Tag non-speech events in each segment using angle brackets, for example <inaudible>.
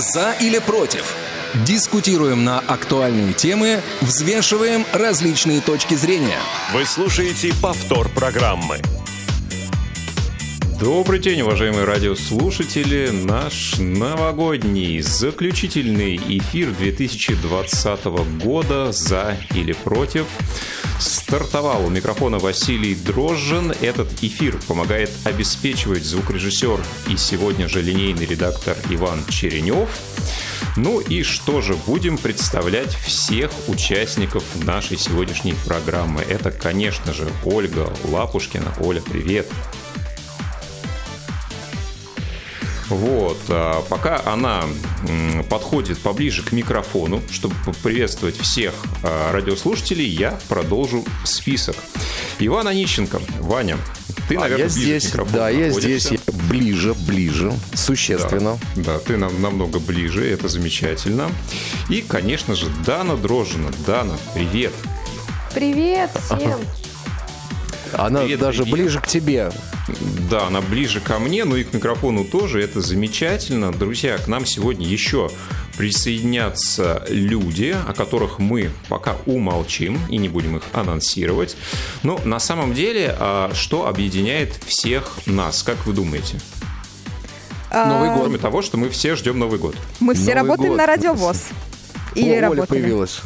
За или против? Дискутируем на актуальные темы, взвешиваем различные точки зрения. Вы слушаете повтор программы. Добрый день, уважаемые радиослушатели. Наш новогодний заключительный эфир 2020 года «За или против» стартовал. У микрофона Василий Дрожжин. Этот эфир помогает обеспечивать звукорежиссер и сегодня же линейный редактор Иван Черенев. Ну и что же, будем представлять всех участников нашей сегодняшней программы. Это, конечно же, Ольга Лапушкина. Оля, привет! Вот, а пока она подходит поближе к микрофону, чтобы поприветствовать всех а, радиослушателей, я продолжу список. Иван Онищенко, Ваня, ты, а наверное, я здесь, да, я здесь, я ближе, ближе, существенно. Да, да, ты нам намного ближе, это замечательно. И, конечно же, Дана Дрожжина. Дана, привет. Привет всем. Она Привет, даже привет. ближе к тебе. Да, она ближе ко мне, но и к микрофону тоже. Это замечательно. Друзья, к нам сегодня еще присоединятся люди, о которых мы пока умолчим и не будем их анонсировать. Но на самом деле, а, что объединяет всех нас, как вы думаете? Новый год. Кроме того, что мы все ждем Новый год. Мы все Новый работаем год. на радиовоз. Или О, Оля работали. появилась.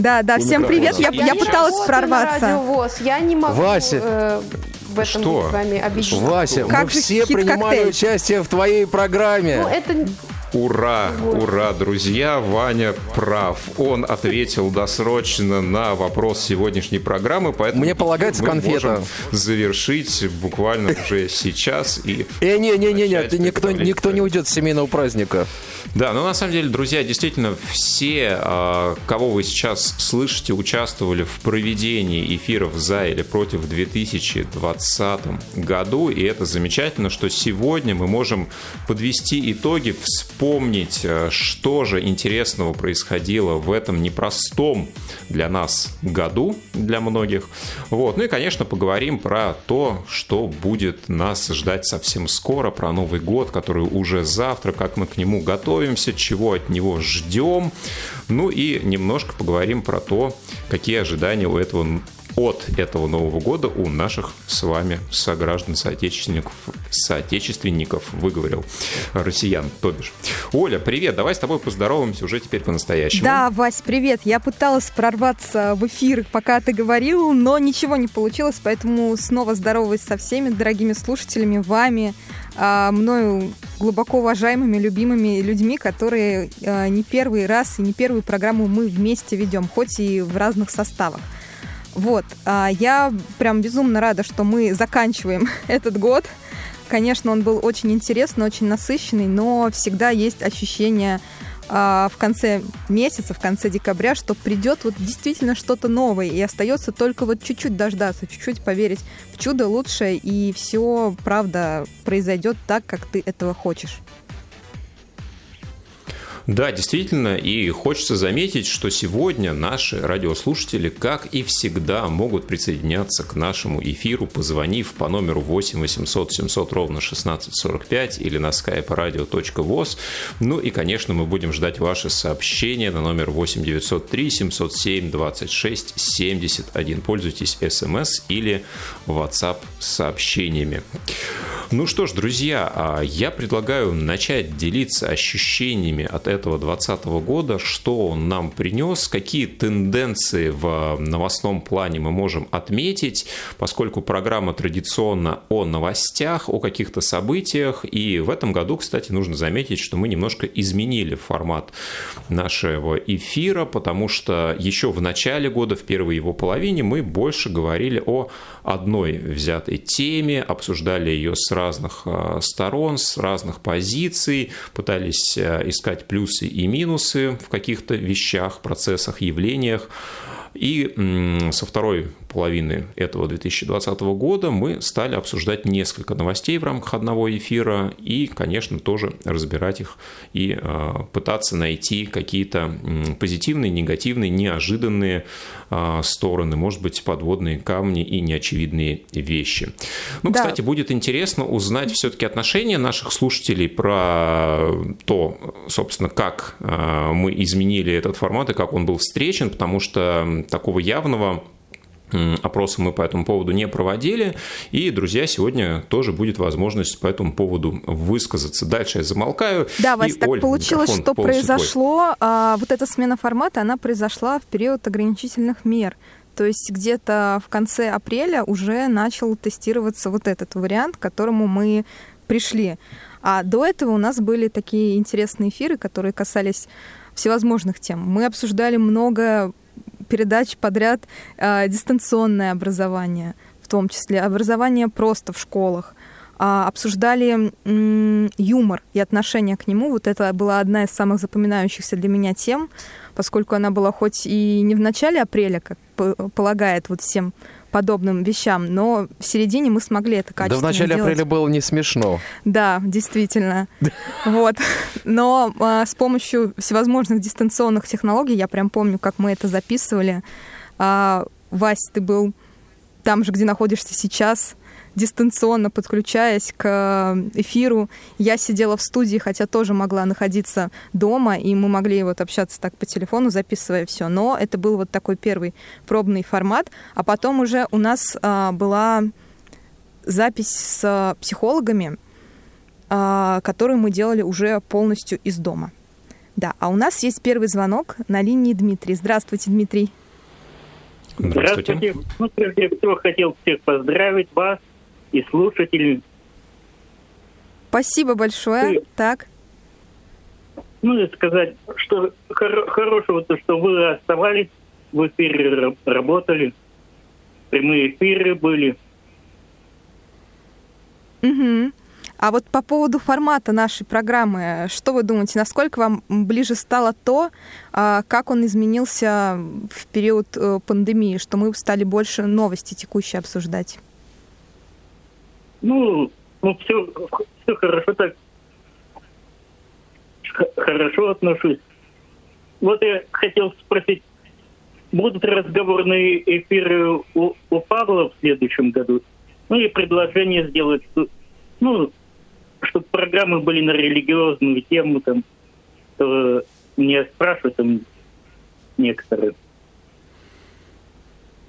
Да, да, всем привет. Я, я не пыталась прорваться. Радиовоз. Я не могу Вася. э, в этом Что? с вами объяснить. Вася, Как мы все принимали участие в твоей программе. Ну, это Ура, ура, друзья, Ваня прав. Он ответил досрочно на вопрос сегодняшней программы, поэтому Мне полагается мы конфета. можем завершить буквально уже сейчас и Э, не-не-не, начать никто, представлять никто не уйдет с семейного праздника. Да, но на самом деле, друзья, действительно, все, а, кого вы сейчас слышите, участвовали в проведении эфиров за или против в 2020 году, и это замечательно, что сегодня мы можем подвести итоги, вспомнить, а, что же интересного происходило в этом непростом для нас году, для многих. Вот. Ну и, конечно, поговорим про то, что будет нас ждать совсем скоро, про Новый год, который уже завтра, как мы к нему готовимся, чего от него ждем. Ну и немножко поговорим про то, какие ожидания у этого от этого Нового года у наших с вами сограждан, соотечественников, соотечественников, выговорил, россиян, то бишь. Оля, привет, давай с тобой поздороваемся уже теперь по-настоящему. Да, Вась, привет. Я пыталась прорваться в эфир, пока ты говорил, но ничего не получилось, поэтому снова здороваюсь со всеми дорогими слушателями, вами, а, мною глубоко уважаемыми, любимыми людьми, которые а, не первый раз и не первую программу мы вместе ведем, хоть и в разных составах. Вот, а, я прям безумно рада, что мы заканчиваем <laughs> этот год. Конечно, он был очень интересный, очень насыщенный, но всегда есть ощущение а, в конце месяца, в конце декабря, что придет вот действительно что-то новое, и остается только вот чуть-чуть дождаться, чуть-чуть поверить в чудо лучшее, и все, правда, произойдет так, как ты этого хочешь. Да, действительно, и хочется заметить, что сегодня наши радиослушатели, как и всегда, могут присоединяться к нашему эфиру, позвонив по номеру 8 800 700 ровно 1645 или на skype radio.voz. Ну и, конечно, мы будем ждать ваши сообщения на номер 8 903 707 26 71. Пользуйтесь смс или WhatsApp сообщениями. Ну что ж, друзья, а я предлагаю начать делиться ощущениями от этого 2020 года, что он нам принес, какие тенденции в новостном плане мы можем отметить, поскольку программа традиционно о новостях, о каких-то событиях, и в этом году, кстати, нужно заметить, что мы немножко изменили формат нашего эфира, потому что еще в начале года, в первой его половине, мы больше говорили о одной взятой теме, обсуждали ее с разных э, сторон, с разных позиций, пытались э, искать плюсы и минусы в каких-то вещах, процессах, явлениях. И со второй половины этого 2020 года мы стали обсуждать несколько новостей в рамках одного эфира и, конечно, тоже разбирать их и э, пытаться найти какие-то позитивные, негативные, неожиданные э, стороны, может быть, подводные камни и неочевидные вещи. Ну, да. кстати, будет интересно узнать все-таки отношение наших слушателей про то, собственно, как э, мы изменили этот формат и как он был встречен, потому что такого явного опроса мы по этому поводу не проводили. И, друзья, сегодня тоже будет возможность по этому поводу высказаться. Дальше я замолкаю. Да, Вась, так Оль, получилось, что произошло. А, вот эта смена формата, она произошла в период ограничительных мер. То есть где-то в конце апреля уже начал тестироваться вот этот вариант, к которому мы пришли. А до этого у нас были такие интересные эфиры, которые касались всевозможных тем. Мы обсуждали много передач подряд э, дистанционное образование, в том числе образование просто в школах. Э, обсуждали э, юмор и отношение к нему. Вот это была одна из самых запоминающихся для меня тем, поскольку она была хоть и не в начале апреля, как полагает вот всем подобным вещам, но в середине мы смогли это качественно Да в начале делать. апреля было не смешно. Да, действительно. <laughs> Вот. Но а, с помощью всевозможных дистанционных технологий, я прям помню, как мы это записывали. А, Вась, ты был там же, где находишься сейчас, дистанционно подключаясь к э, эфиру. Я сидела в студии, хотя тоже могла находиться дома, и мы могли вот общаться так по телефону, записывая все. Но это был вот такой первый пробный формат. А потом уже у нас а, была запись с психологами, а, которую мы делали уже полностью из дома. Да, а у нас есть первый звонок на линии Дмитрий. Здравствуйте, Дмитрий. Здравствуйте. Здравствуйте. Ну, прежде всего, хотел всех поздравить вас и слушателей. Спасибо большое. И, так. Ну и сказать, что хор- хорошего, то, что вы оставались в эфире, работали, прямые эфиры были. Угу. А вот по поводу формата нашей программы, что вы думаете, насколько вам ближе стало то, а, как он изменился в период э, пандемии, что мы стали больше новости текущие обсуждать? Ну, ну все, все хорошо так. Хорошо отношусь. Вот я хотел спросить, будут разговорные эфиры у, у Павла в следующем году? Ну и предложение сделать, ну, чтобы программы были на религиозную тему, там, э, не спрашивают там некоторые.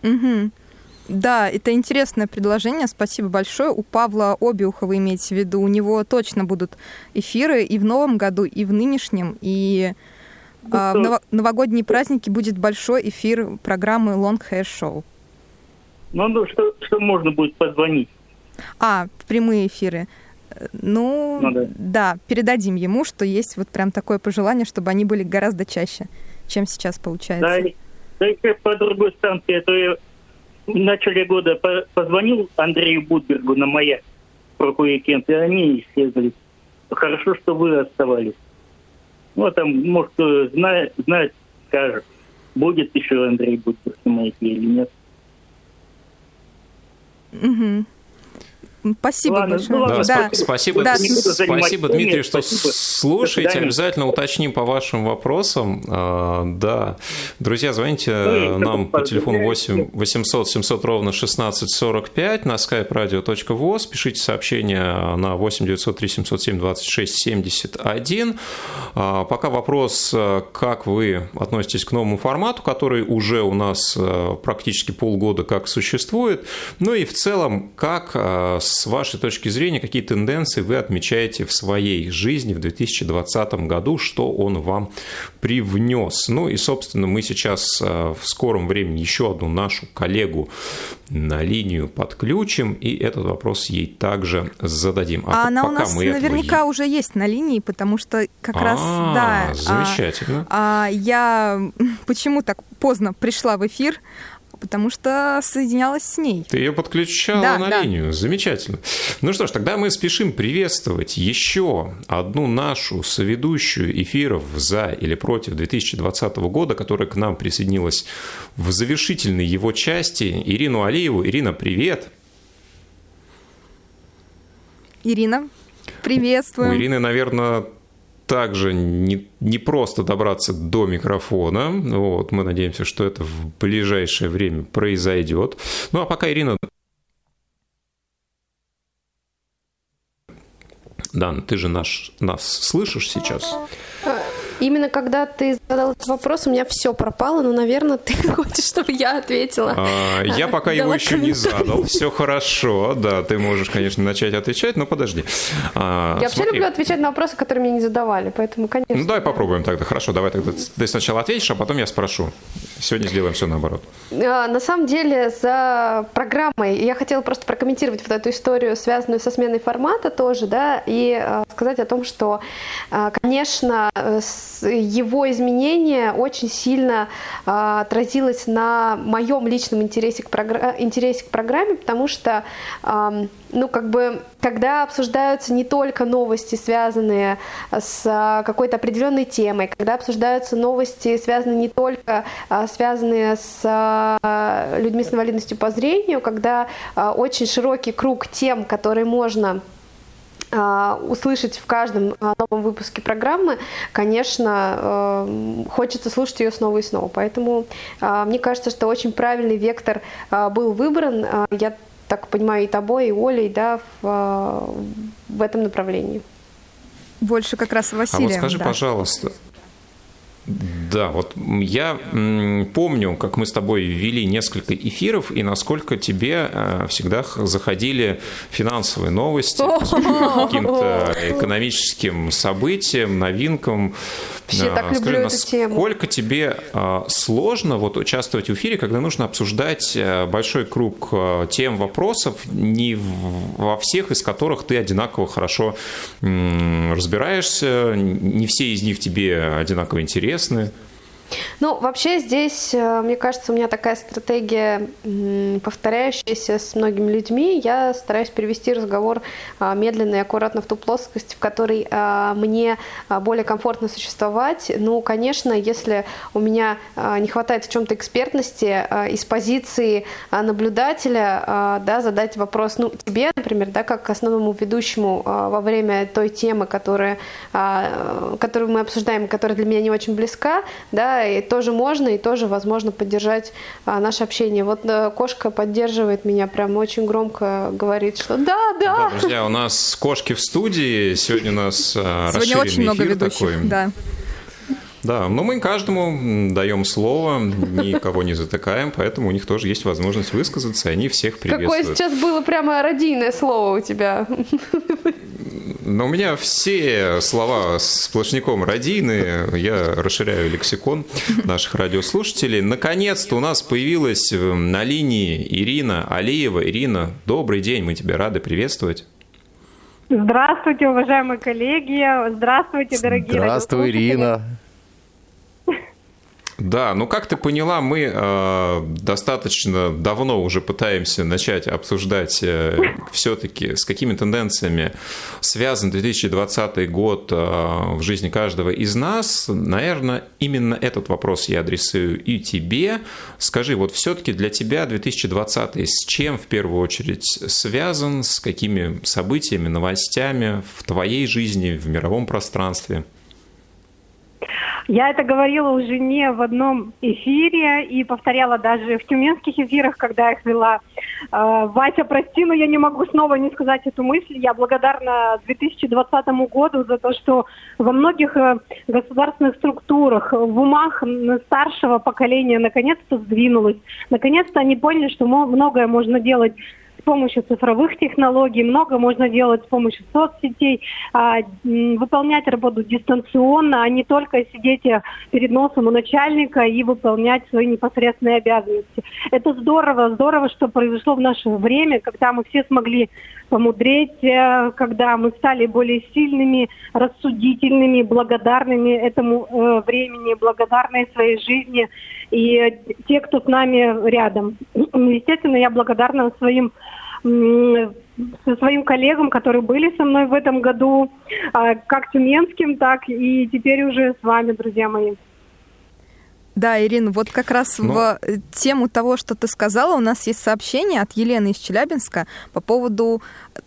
Угу. Да, это интересное предложение, спасибо большое. У Павла Обиуха вы имеете в виду, у него точно будут эфиры и в новом году, и в нынешнем, и а, в новогодние праздники будет большой эфир программы Long Hair Show. Ну, ну что, что можно будет позвонить? А, в прямые эфиры. Ну, ну да. да, передадим ему, что есть вот прям такое пожелание, чтобы они были гораздо чаще, чем сейчас получается. Да, да и по другой станции, а то я в начале года позвонил Андрею Будбергу на маяк про и они исчезли. Хорошо, что вы оставались. Ну, а там, может, знает, знает, скажет, будет еще Андрей Будберг на маяке или нет. Угу. Спасибо ладно, большое. Ну, ладно, да. Спасибо, да. спасибо Дмитрий, что спасибо. слушаете. Обязательно уточним по вашим вопросам. А, да. Друзья, звоните ну, нам по телефону 8 800 700 ровно 1645 на skype radio.voz. Пишите сообщение на 8 903 707 26 71. Пока вопрос, как вы относитесь к новому формату, который уже у нас а, практически полгода как существует. Ну и в целом, как с с вашей точки зрения, какие тенденции вы отмечаете в своей жизни в 2020 году, что он вам привнес? Ну и, собственно, мы сейчас э, в скором времени еще одну нашу коллегу на линию подключим, и этот вопрос ей также зададим. А, а она у нас наверняка этого... уже есть на линии, потому что как а, раз, да. Замечательно. А, а, я почему так поздно пришла в эфир, потому что соединялась с ней. Ты ее подключала Да, на да. линию. Замечательно. Ну что ж, тогда мы спешим приветствовать еще одну нашу соведущую эфиров за или против 2020 года, которая к нам присоединилась в завершительной его части, Ирину Алиеву. Ирина, привет! Ирина, У приветствуем. Ирины, наверное, также не, не просто добраться до микрофона. Вот, мы надеемся, что это в ближайшее время произойдет. Ну а пока Ирина... Дан, ты же наш, нас слышишь сейчас? Именно когда ты задал этот вопрос, у меня все пропало, но, наверное, ты <laughs> хочешь, чтобы я ответила. А, я пока его еще не задал. Все хорошо. Да, ты можешь, конечно, начать отвечать, но подожди. А, Я вообще смотри. люблю отвечать на вопросы, которые мне не задавали, поэтому, конечно. Ну, давай попробуем тогда. Хорошо, давай тогда ты сначала ответишь, а потом я спрошу. Сегодня сделаем все наоборот. А, На самом деле, за программой я хотела просто прокомментировать вот эту историю, связанную со сменой формата тоже, да, и а, сказать о том, что, а, конечно, э, с- его изменение очень сильно а, отразилось на моем личном интересе к, програ- интересе к программе, потому что, ам, ну, как бы, когда обсуждаются не только новости, связанные с а, какой-то определенной темой, когда обсуждаются новости, связанные не только а, связанные с а, людьми с инвалидностью по зрению, когда а, очень широкий круг тем, которые можно а, услышать в каждом а, новом выпуске программы, конечно, э, хочется слушать ее снова и снова. Поэтому а, мне кажется, что очень правильный вектор а, был выбран. А, Я так понимаю, и тобой, и Олей, да, в, а, в этом направлении. Больше как раз А Василия. вот скажи, да. пожалуйста, да, вот я помню, как мы с тобой вели несколько эфиров, и насколько тебе э, всегда заходили финансовые новости, каким-то экономическим событиям, новинкам. А, так люблю эту тему. насколько тебе а, сложно вот участвовать в эфире, когда нужно обсуждать э, большой круг э, тем, вопросов, не во всех из которых ты одинаково хорошо разбираешься, не все из них тебе одинаково интересны интересны, ну, вообще здесь, э, мне кажется, у меня такая стратегия, повторяющаяся с многими людьми. Я стараюсь перевести разговор а, медленно и аккуратно в ту плоскость, в которой а, мне а, более комфортно существовать. Ну, конечно, если у меня не хватает в чем-то экспертности, из позиции наблюдателя, да, задать вопрос, ну, тебе, например, да, как основному ведущему во время той темы, которая, которую мы обсуждаем, которая для меня не очень близка, да, и тоже можно, и тоже возможно поддержать а, наше общение. Вот э, кошка поддерживает меня, прям очень громко говорит, что да, Да, да. друзья, у нас кошки в студии. Сегодня у нас а, Сегодня расширенный очень много эфир ведущих. такой. Да. Да, но мы каждому даем слово, никого не затыкаем, поэтому у них тоже есть возможность высказаться, и они всех Какое приветствуют. сейчас было прямо родийное слово у тебя. Но у меня все слова сплошняком родийные, я расширяю лексикон наших радиослушателей. Наконец-то у нас появилась э, на линии Ирина Алиева. Ирина, добрый день, мы тебя рады приветствовать. Здравствуйте, уважаемые коллеги. Здравствуйте, дорогие Здравствуй, радиослушатели. Ирина. Да, ну как ты поняла, мы э, достаточно давно уже пытаемся начать обсуждать э, все-таки с какими тенденциями связан 2020 год э, в жизни каждого из нас. Наверное, именно этот вопрос я адресую и тебе. Скажи, вот все-таки для тебя 2020 с чем в первую очередь связан, с какими событиями, новостями в твоей жизни, в мировом пространстве? Я это говорила уже не в одном эфире и повторяла даже в тюменских эфирах, когда их вела. Э, Вася, прости, но я не могу снова не сказать эту мысль. Я благодарна 2020 году за то, что во многих э, государственных структурах, в умах старшего поколения наконец-то сдвинулось. Наконец-то они поняли, что многое можно делать с помощью цифровых технологий, много можно делать с помощью соцсетей, а, выполнять работу дистанционно, а не только сидеть э, перед носом у начальника и выполнять свои непосредственные обязанности. Это здорово, здорово, что произошло в наше время, когда мы все смогли помудреть, э, когда мы стали более сильными, рассудительными, благодарными этому э, времени, благодарной своей жизни. И те, кто с нами рядом. Естественно, я благодарна своим со своим коллегам, которые были со мной в этом году, а, как тюменским, так и теперь уже с вами, друзья мои. Да, Ирина, вот как раз Но... в э, тему того, что ты сказала, у нас есть сообщение от Елены из Челябинска по поводу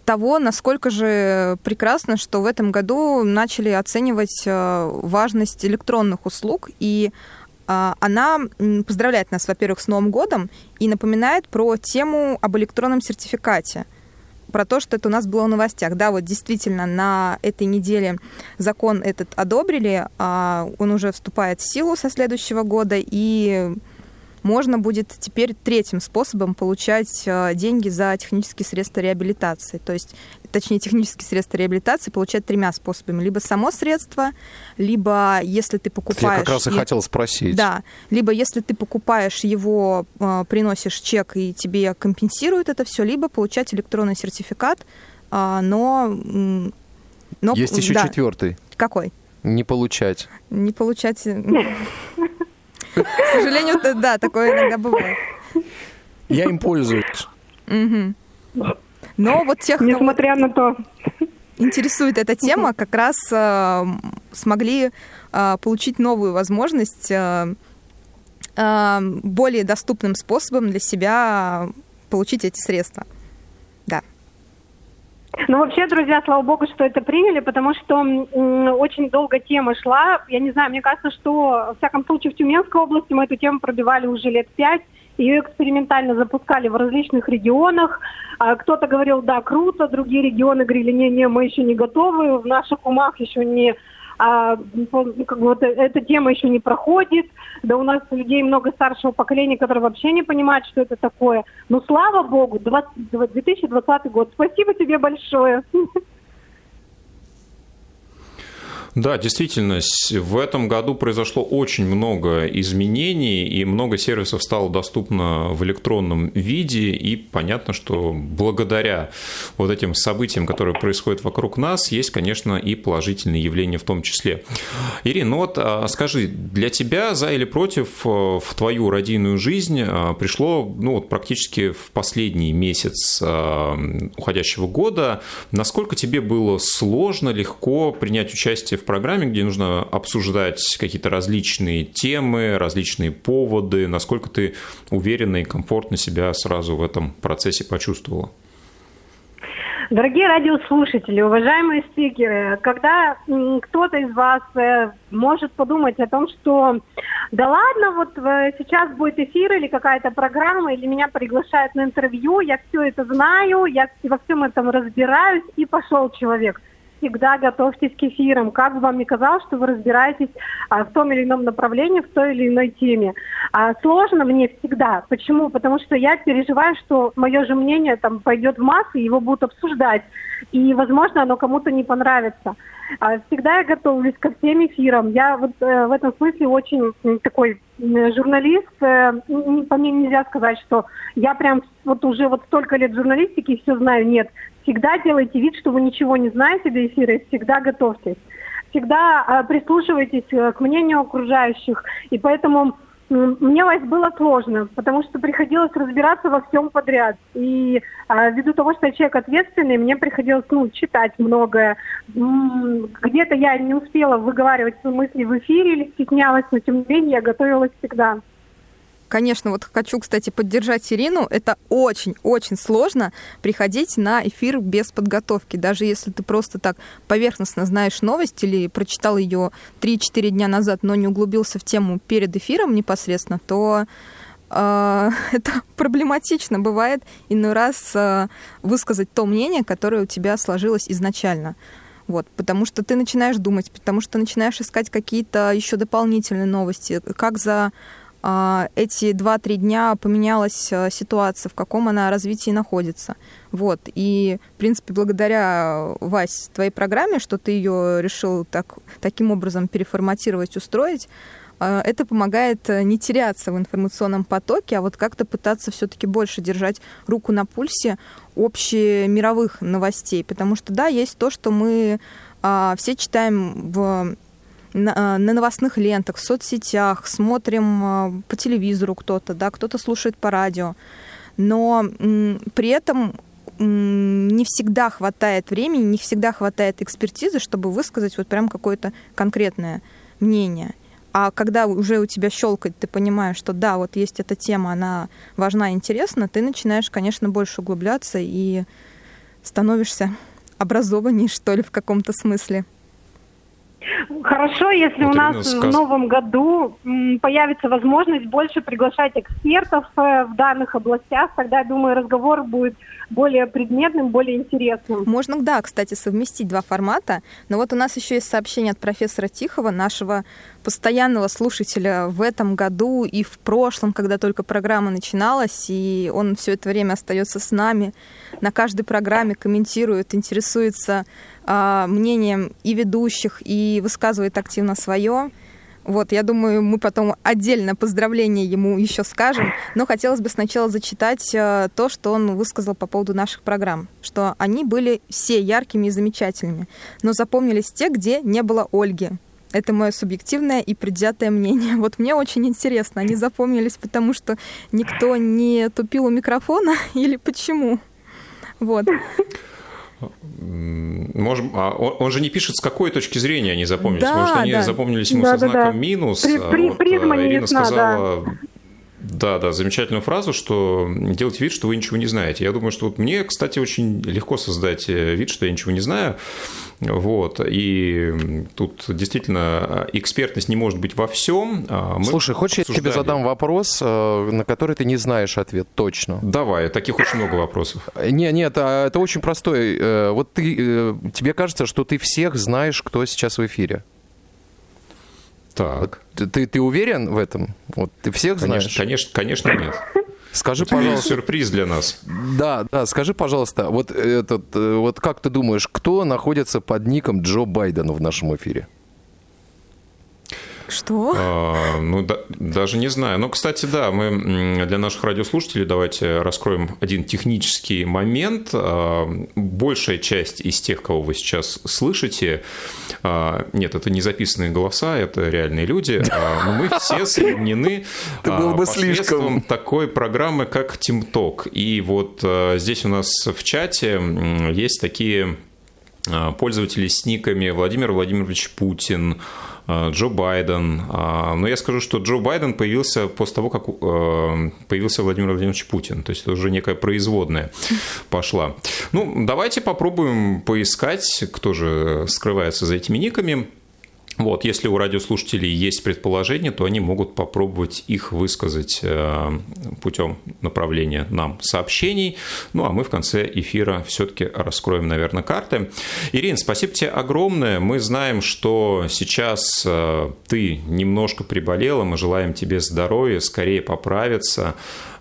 того, насколько же прекрасно, что в этом году начали оценивать э, важность электронных услуг, и она поздравляет нас, во-первых, с Новым годом и напоминает про тему об электронном сертификате про то, что это у нас было в новостях. Да, вот действительно на этой неделе закон этот одобрили, а он уже вступает в силу со следующего года, и можно будет теперь третьим способом получать э, деньги за технические средства реабилитации. То есть, точнее, технические средства реабилитации получать тремя способами. Либо само средство, либо если ты покупаешь... Я как раз и, и хотел спросить. Да, либо если ты покупаешь его, э, приносишь чек и тебе компенсируют это все, либо получать электронный сертификат, э, но... но Есть еще да. четвертый. Какой? Не получать. Не получать... <laughs> К сожалению, да, такое иногда бывает. Я им пользуюсь. Но вот тех, Несмотря на то. интересует эта тема, как раз э, смогли э, получить новую возможность э, э, более доступным способом для себя получить эти средства. Ну, вообще, друзья, слава богу, что это приняли, потому что очень долго тема шла. Я не знаю, мне кажется, что, в всяком случае, в Тюменской области мы эту тему пробивали уже лет пять. Ее экспериментально запускали в различных регионах. А кто-то говорил, да, круто, другие регионы говорили, не-не, мы еще не готовы, в наших умах еще не а, ну, как бы вот эта тема еще не проходит, да у нас людей много старшего поколения, которые вообще не понимают, что это такое. Но слава богу, 20, 2020 год. Спасибо тебе большое. <laughs> Да, действительно, в этом году произошло очень много изменений, и много сервисов стало доступно в электронном виде, и понятно, что благодаря вот этим событиям, которые происходят вокруг нас, есть, конечно, и положительные явления в том числе. Ирина, ну вот а, скажи, для тебя за или против э, в твою родийную жизнь а, пришло ну, вот практически в последний месяц а, уходящего года, насколько тебе было сложно, легко принять участие в программе, где нужно обсуждать какие-то различные темы, различные поводы, насколько ты уверенно и комфортно себя сразу в этом процессе почувствовала? Дорогие радиослушатели, уважаемые спикеры, когда кто-то из вас э, может подумать о том, что да ладно, вот э, сейчас будет эфир или какая-то программа, или меня приглашают на интервью, я все это знаю, я во всем этом разбираюсь, и пошел человек – всегда готовьтесь к эфирам. Как бы вам ни казалось, что вы разбираетесь а, в том или ином направлении, в той или иной теме. А, сложно мне всегда. Почему? Потому что я переживаю, что мое же мнение там пойдет в массы, его будут обсуждать. И, возможно, оно кому-то не понравится. А, всегда я готовлюсь ко всем эфирам. Я вот э, в этом смысле очень такой журналист. Э, по мне нельзя сказать, что я прям вот уже вот столько лет журналистики и все знаю. Нет, всегда делайте вид, что вы ничего не знаете до эфира, и всегда готовьтесь. Всегда э, прислушивайтесь э, к мнению окружающих. И поэтому мне было сложно, потому что приходилось разбираться во всем подряд. И э, ввиду того, что я человек ответственный, мне приходилось ну, читать многое. Где-то я не успела выговаривать свои мысли в эфире или стеснялась, но тем не менее я готовилась всегда. Конечно, вот хочу, кстати, поддержать Ирину. Это очень-очень сложно приходить на эфир без подготовки. Даже если ты просто так поверхностно знаешь новость или прочитал ее 3-4 дня назад, но не углубился в тему перед эфиром непосредственно, то э, <laughs> это проблематично бывает иной раз э, высказать то мнение, которое у тебя сложилось изначально. Вот, потому что ты начинаешь думать, потому что начинаешь искать какие-то еще дополнительные новости, как за а, эти 2-3 дня поменялась а, ситуация, в каком она развитии находится. Вот. И, в принципе, благодаря, Вась, твоей программе, что ты ее решил так, таким образом переформатировать, устроить, а, это помогает э, не теряться в информационном потоке, а вот как-то пытаться все-таки больше держать руку на пульсе мировых новостей. Потому что, да, есть то, что мы все читаем в на, на новостных лентах, в соцсетях, смотрим по телевизору кто-то, да, кто-то слушает по радио. Но при этом не всегда хватает времени, не всегда хватает экспертизы, чтобы высказать вот прям какое-то конкретное мнение. А когда уже у тебя щелкает, ты понимаешь, что да, вот есть эта тема, она важна и интересна, ты начинаешь, конечно, больше углубляться и становишься образованнее, что ли, в каком-то смысле. Хорошо, если вот у нас сказ... в новом году появится возможность больше приглашать экспертов э, в данных областях, тогда, я думаю, разговор будет более предметным, более интересным. Можно, да, кстати, совместить два формата. Но вот у нас еще есть сообщение от профессора Тихова, нашего постоянного слушателя в этом году и в прошлом, когда только программа начиналась, и он все это время остается с нами. На каждой программе комментирует, интересуется э, мнением и ведущих, и высказывает активно свое. Вот, я думаю, мы потом отдельно поздравления ему еще скажем, но хотелось бы сначала зачитать э, то, что он высказал по поводу наших программ, что они были все яркими и замечательными, но запомнились те, где не было Ольги. Это мое субъективное и предвзятое мнение. <laughs> Вот мне очень интересно, они запомнились, потому что никто не тупил у микрофона <laughs> или почему? Вот. Может, а он, он же не пишет, с какой точки зрения они запомнились. Да, Может, они да. запомнились ему да, со знаком да, минус. При, а при, вот призма Ирина ясна, сказала, да. Да, да, замечательную фразу, что делайте вид, что вы ничего не знаете. Я думаю, что вот мне, кстати, очень легко создать э, вид, что я ничего не знаю. Вот. И тут действительно экспертность не может быть во всем. А мы Слушай, хочешь, обсуждали... я тебе задам вопрос, э, на который ты не знаешь ответ точно? Давай, таких очень много вопросов. Не, нет, это очень простой. Э, вот ты, тебе кажется, что ты всех знаешь, кто сейчас в эфире? Так. Ты, ты, ты уверен в этом? Вот ты всех конечно, знаешь? Конечно, конечно, нет. Скажи, пожалуйста. Сюрприз для нас. Да, да, скажи, пожалуйста, вот, этот, э, вот как ты думаешь, кто находится под ником Джо Байдена в нашем эфире? Что? А, ну, да, даже не знаю. Но, кстати, да, мы для наших радиослушателей давайте раскроем один технический момент. А, большая часть из тех, кого вы сейчас слышите, а, нет, это не записанные голоса, это реальные люди, а, но мы все <laughs> соединены а, посредством такой программы, как TeamTalk. И вот а, здесь у нас в чате есть такие а, пользователи с никами Владимир Владимирович Путин, Джо Байден. А, но я скажу, что Джо Байден появился после того, как э, появился Владимир Владимирович Путин. То есть это уже некая производная пошла. Ну, давайте попробуем поискать, кто же скрывается за этими никами. Вот, если у радиослушателей есть предположения, то они могут попробовать их высказать э, путем направления нам сообщений. Ну, а мы в конце эфира все-таки раскроем, наверное, карты. Ирина, спасибо тебе огромное. Мы знаем, что сейчас э, ты немножко приболела. Мы желаем тебе здоровья, скорее поправиться.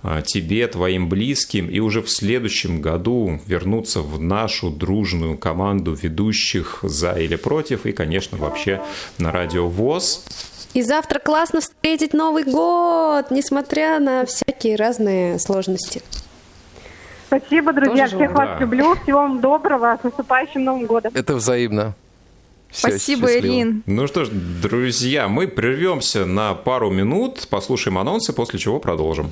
А, тебе, твоим близким, и уже в следующем году вернуться в нашу дружную команду ведущих за или против, и, конечно, вообще на радио ВОЗ. И завтра классно встретить Новый год, несмотря на всякие разные сложности. Спасибо, друзья. Тоже Всех вас люблю. Всего вам доброго. С наступающим Новым годом. Это взаимно. Все, Спасибо, счастливо. Ирин. Ну что ж, друзья, мы прервемся на пару минут, послушаем анонсы, после чего продолжим.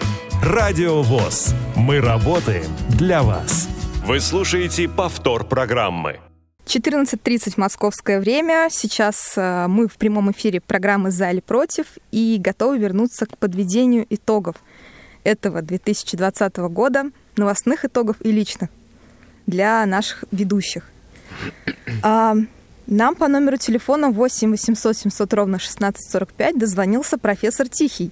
Радио ВОЗ. Мы работаем для вас. Вы слушаете повтор программы. 14.30 московское время. Сейчас э, мы в прямом эфире программы «За или против» и готовы вернуться к подведению итогов этого 2020 года, новостных итогов и личных для наших ведущих. А, нам по номеру телефона 8 800 700 ровно 1645 дозвонился профессор Тихий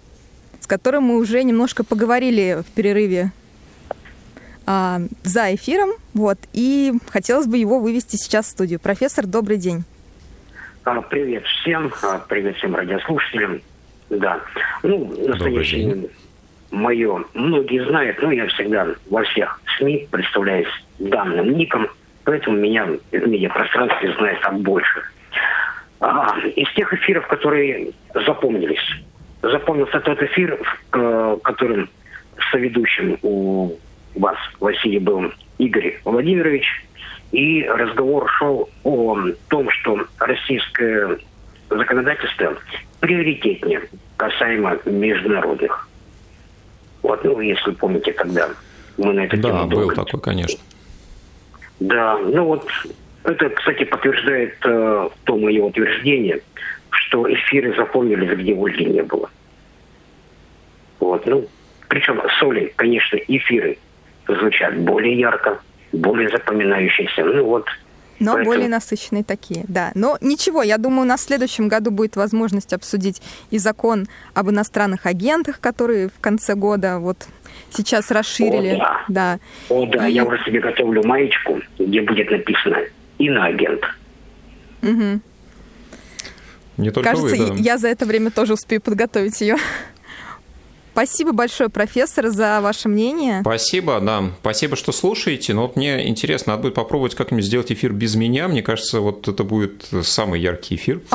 которым мы уже немножко поговорили в перерыве а, за эфиром. Вот, и хотелось бы его вывести сейчас в студию. Профессор, добрый день. А, Привет всем, а, привет всем радиослушателям. Да, ну, настоящее мое многие знают, но я всегда во всех СМИ представляюсь данным ником, поэтому меня в медиапространстве знает там больше. А, из тех эфиров, которые запомнились, запомнился тот эфир, в э, которым соведущим у вас, Василий, был Игорь Владимирович, и разговор шел о том, что российское законодательство приоритетнее касаемо международных. Вот, ну, если помните, тогда мы на это Да, тему был долго такой, конечно. да, ну вот это, кстати, подтверждает э, то мое утверждение, что эфиры запомнились, где Ольги не было. Вот, ну, причем соли, конечно, эфиры звучат более ярко, более запоминающиеся. Ну вот, Но Поэтому- более насыщенные такие, да. Но ничего, я думаю, у нас в следующем году будет возможность обсудить и закон об иностранных агентах, который в конце года вот сейчас расширили. О, да. да. о да, И- я уже себе готовлю маечку, где будет написано «Иноагент». Мгм. Не только Кажется, вы, да. я за это время тоже успею подготовить ее. Спасибо большое, профессор, за ваше мнение. Спасибо, да. Спасибо, что слушаете. Но вот мне интересно, надо будет попробовать как-нибудь сделать эфир без меня. Мне кажется, вот это будет самый яркий эфир. <laughs>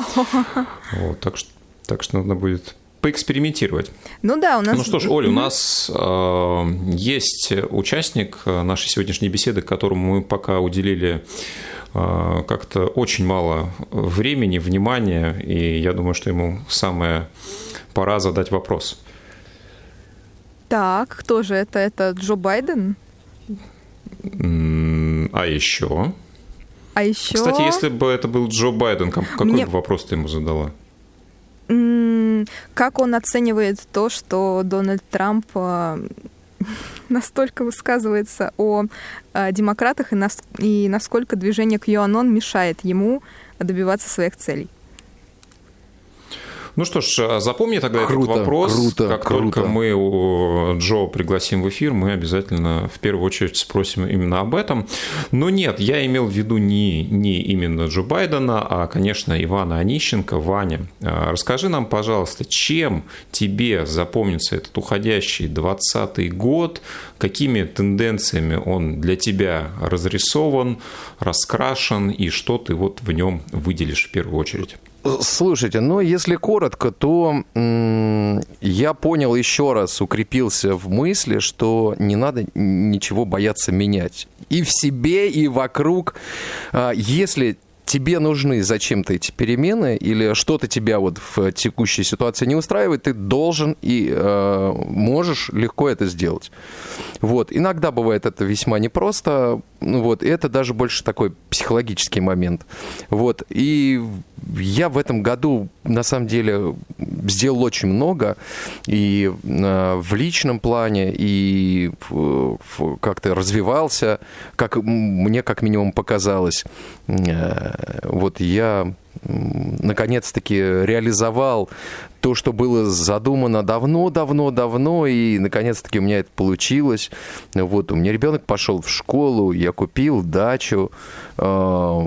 Вот, так, что, так что надо будет поэкспериментировать. Ну да, у нас... Ну что ж, Оля, у нас э, есть участник э, нашей сегодняшней беседы, которому мы пока уделили э, как-то очень мало времени, внимания, и я думаю, что ему самое пора задать вопрос. Так, кто же это? Это Джо Байден? А еще? А еще... Кстати, если бы это был Джо Байден, какой Мне- бы вопрос ты ему задала? М, Как он оценивает то, что Дональд Трамп а, <laughs> настолько высказывается о а, демократах и, и насколько движение QAnon мешает ему добиваться своих целей? Ну что ж, а запомни тогда Круто, этот вопрос. круто, как круто. только мы у Джо пригласим в эфир, мы обязательно в первую очередь спросим именно об этом. Но нет, я имел в виду не, не именно Джо Байдена, а, конечно, Ивана Онищенко. Ваня, а, расскажи нам, пожалуйста, чем тебе запомнится этот уходящий 20 год, какими тенденциями он для тебя разрисован, раскрашен, и что ты вот в нем выделишь в первую очередь? Слушайте, ну если коротко, то я понял еще раз, укрепился в мысли, что не надо ничего бояться менять. И в себе, и вокруг. А, Если тебе нужны зачем-то эти перемены или что-то тебя вот в текущей ситуации не устраивает, ты должен и э, можешь легко это сделать. Вот. Иногда бывает это весьма непросто, вот, и это даже больше такой психологический момент. Вот. И я в этом году, на самом деле, сделал очень много и э, в личном плане, и в- как-то развивался, как мне как минимум показалось. Э, Вот я наконец-таки реализовал то, что было задумано давно-давно-давно, и наконец-таки у меня это получилось. Вот, у меня ребенок пошел в школу, я купил дачу, э,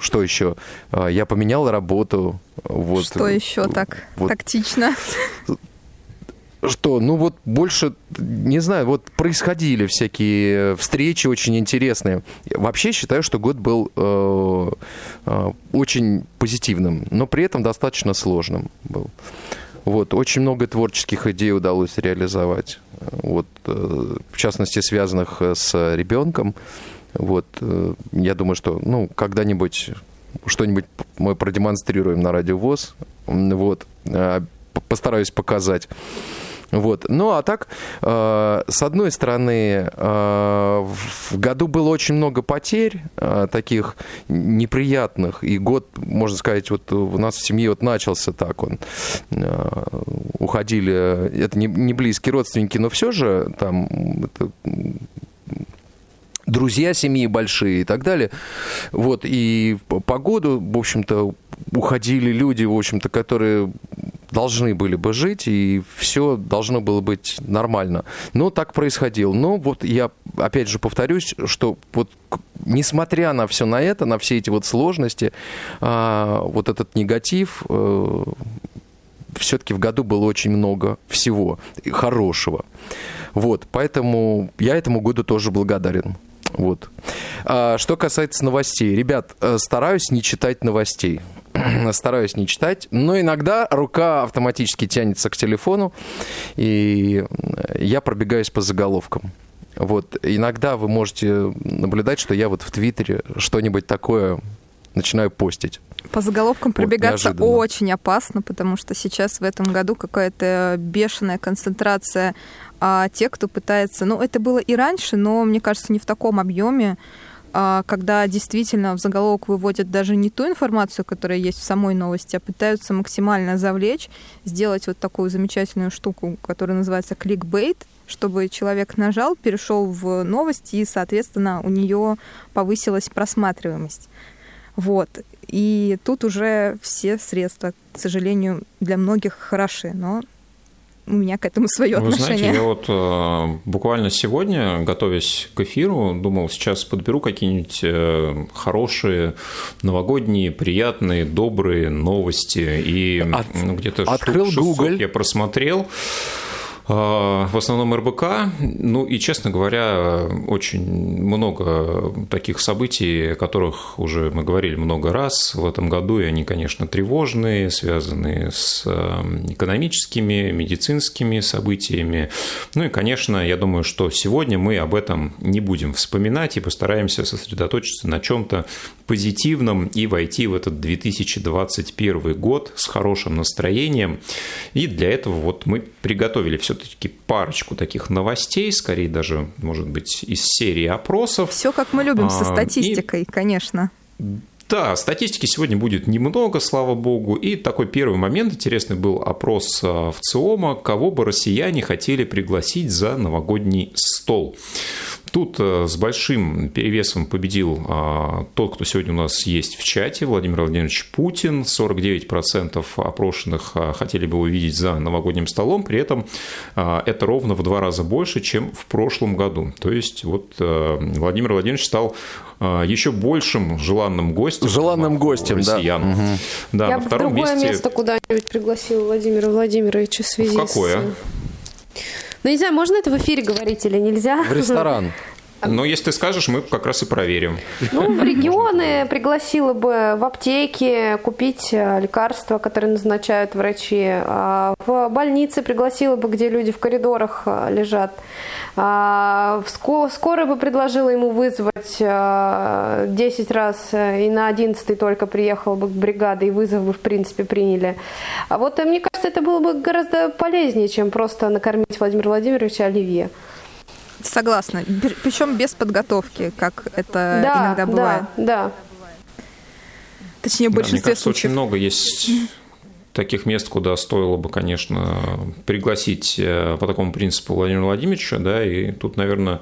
что еще? Э, Я поменял работу. Вот. Что еще так вот. тактично? Что? Ну вот больше, не знаю, вот происходили всякие встречи очень интересные. Вообще считаю, что год был э, э, очень позитивным, но при этом достаточно сложным был. Вот, очень много творческих идей удалось реализовать. Вот, э, в частности, связанных э, с ребенком. Вот, э, я думаю, что, ну, когда-нибудь что-нибудь мы продемонстрируем на радио ВОЗ. М, Вот, э, постараюсь показать. Вот. Ну, а так, э, с одной стороны, э, в году было очень много потерь, э, таких неприятных, и год, можно сказать, вот у нас в семье вот начался так он. Э, уходили, это не, не близкие родственники, но все же там это, друзья семьи большие и так далее. Вот, и по году, в общем-то, уходили люди, в общем-то, которые должны были бы жить, и все должно было быть нормально. Но так происходило. Но вот я, опять же, повторюсь, что вот несмотря на все на это, на все эти вот сложности, а, вот этот негатив, э, все-таки в году было очень много всего хорошего. Вот, поэтому я этому году тоже благодарен. Вот. А, что касается новостей. Ребят, э, стараюсь не читать новостей. <clears throat> стараюсь не читать, но иногда рука автоматически тянется к телефону, и я пробегаюсь по заголовкам. Вот иногда вы можете наблюдать, что я вот в Твиттере что-нибудь такое начинаю постить. По заголовкам пробегаться вот, очень опасно, потому что сейчас в этом году какая-то бешеная концентрация а, тех, кто пытается... Ну, это было и раньше, но, мне кажется, не в таком объеме, а, когда действительно в заголовок выводят даже не ту информацию, которая есть в самой новости, а пытаются максимально завлечь, сделать вот такую замечательную штуку, которая называется кликбейт, чтобы человек нажал, перешел в новости, и, соответственно, у нее повысилась просматриваемость. Вот. И тут уже все средства, к сожалению, для многих хороши, но у меня к этому <laughs> свое Вы отношение. знаете, я вот э, буквально сегодня, готовясь к эфиру, думал, сейчас подберу какие-нибудь э, хорошие новогодние, приятные, добрые новости. И От, ну, где-то открыл Google. я просмотрел. А, в основном РБК. Ну и, честно говоря, очень много таких событий, о которых уже мы говорили много раз в этом году, и они, конечно, тревожные, связанные с эм, экономическими, медицинскими событиями. Ну и, конечно, я думаю, что сегодня мы об этом не будем вспоминать и постараемся сосредоточиться на чем-то позитивном и войти в этот 2021 год с хорошим настроением. И для этого вот мы приготовили все все-таки парочку таких новостей, скорее даже, может быть, из серии опросов. Все как мы любим, со а, статистикой, и... конечно. Да, статистики сегодня будет немного, слава богу. И такой первый момент интересный был опрос а, в ЦИОМа, кого бы россияне хотели пригласить за новогодний стол. Тут э, с большим перевесом победил а, тот, кто сегодня у нас есть в чате, Владимир Владимирович Путин. 49% опрошенных а, хотели бы увидеть за новогодним столом, при этом а, это ровно в два раза больше, чем в прошлом году. То есть вот э, Владимир Владимирович стал еще большим желанным гостем. Желанным гостем, россиян. да. Угу. да Я на втором в другое месте... место куда-нибудь пригласил Владимира Владимировича в связи в какое? с... Ну, не знаю, можно это в эфире говорить или нельзя? В ресторан. <laughs> Но если ты скажешь, мы как раз и проверим. Ну, в регионы пригласила бы в аптеке купить э, лекарства, которые назначают врачи. А в больнице пригласила бы, где люди в коридорах э, лежат. А скорой бы предложила ему вызвать 10 э, раз, и на 11 только приехала бы бригада, и вызов бы, в принципе, приняли. А вот мне кажется, это было бы гораздо полезнее, чем просто накормить Владимира Владимировича оливье. Согласна. Причем без подготовки, как это да, иногда бывает. Да, да. Точнее, в большинстве да, мне кажется, случаев. очень много есть таких мест, куда стоило бы, конечно, пригласить э, по такому принципу Владимира Владимировича, да, и тут, наверное,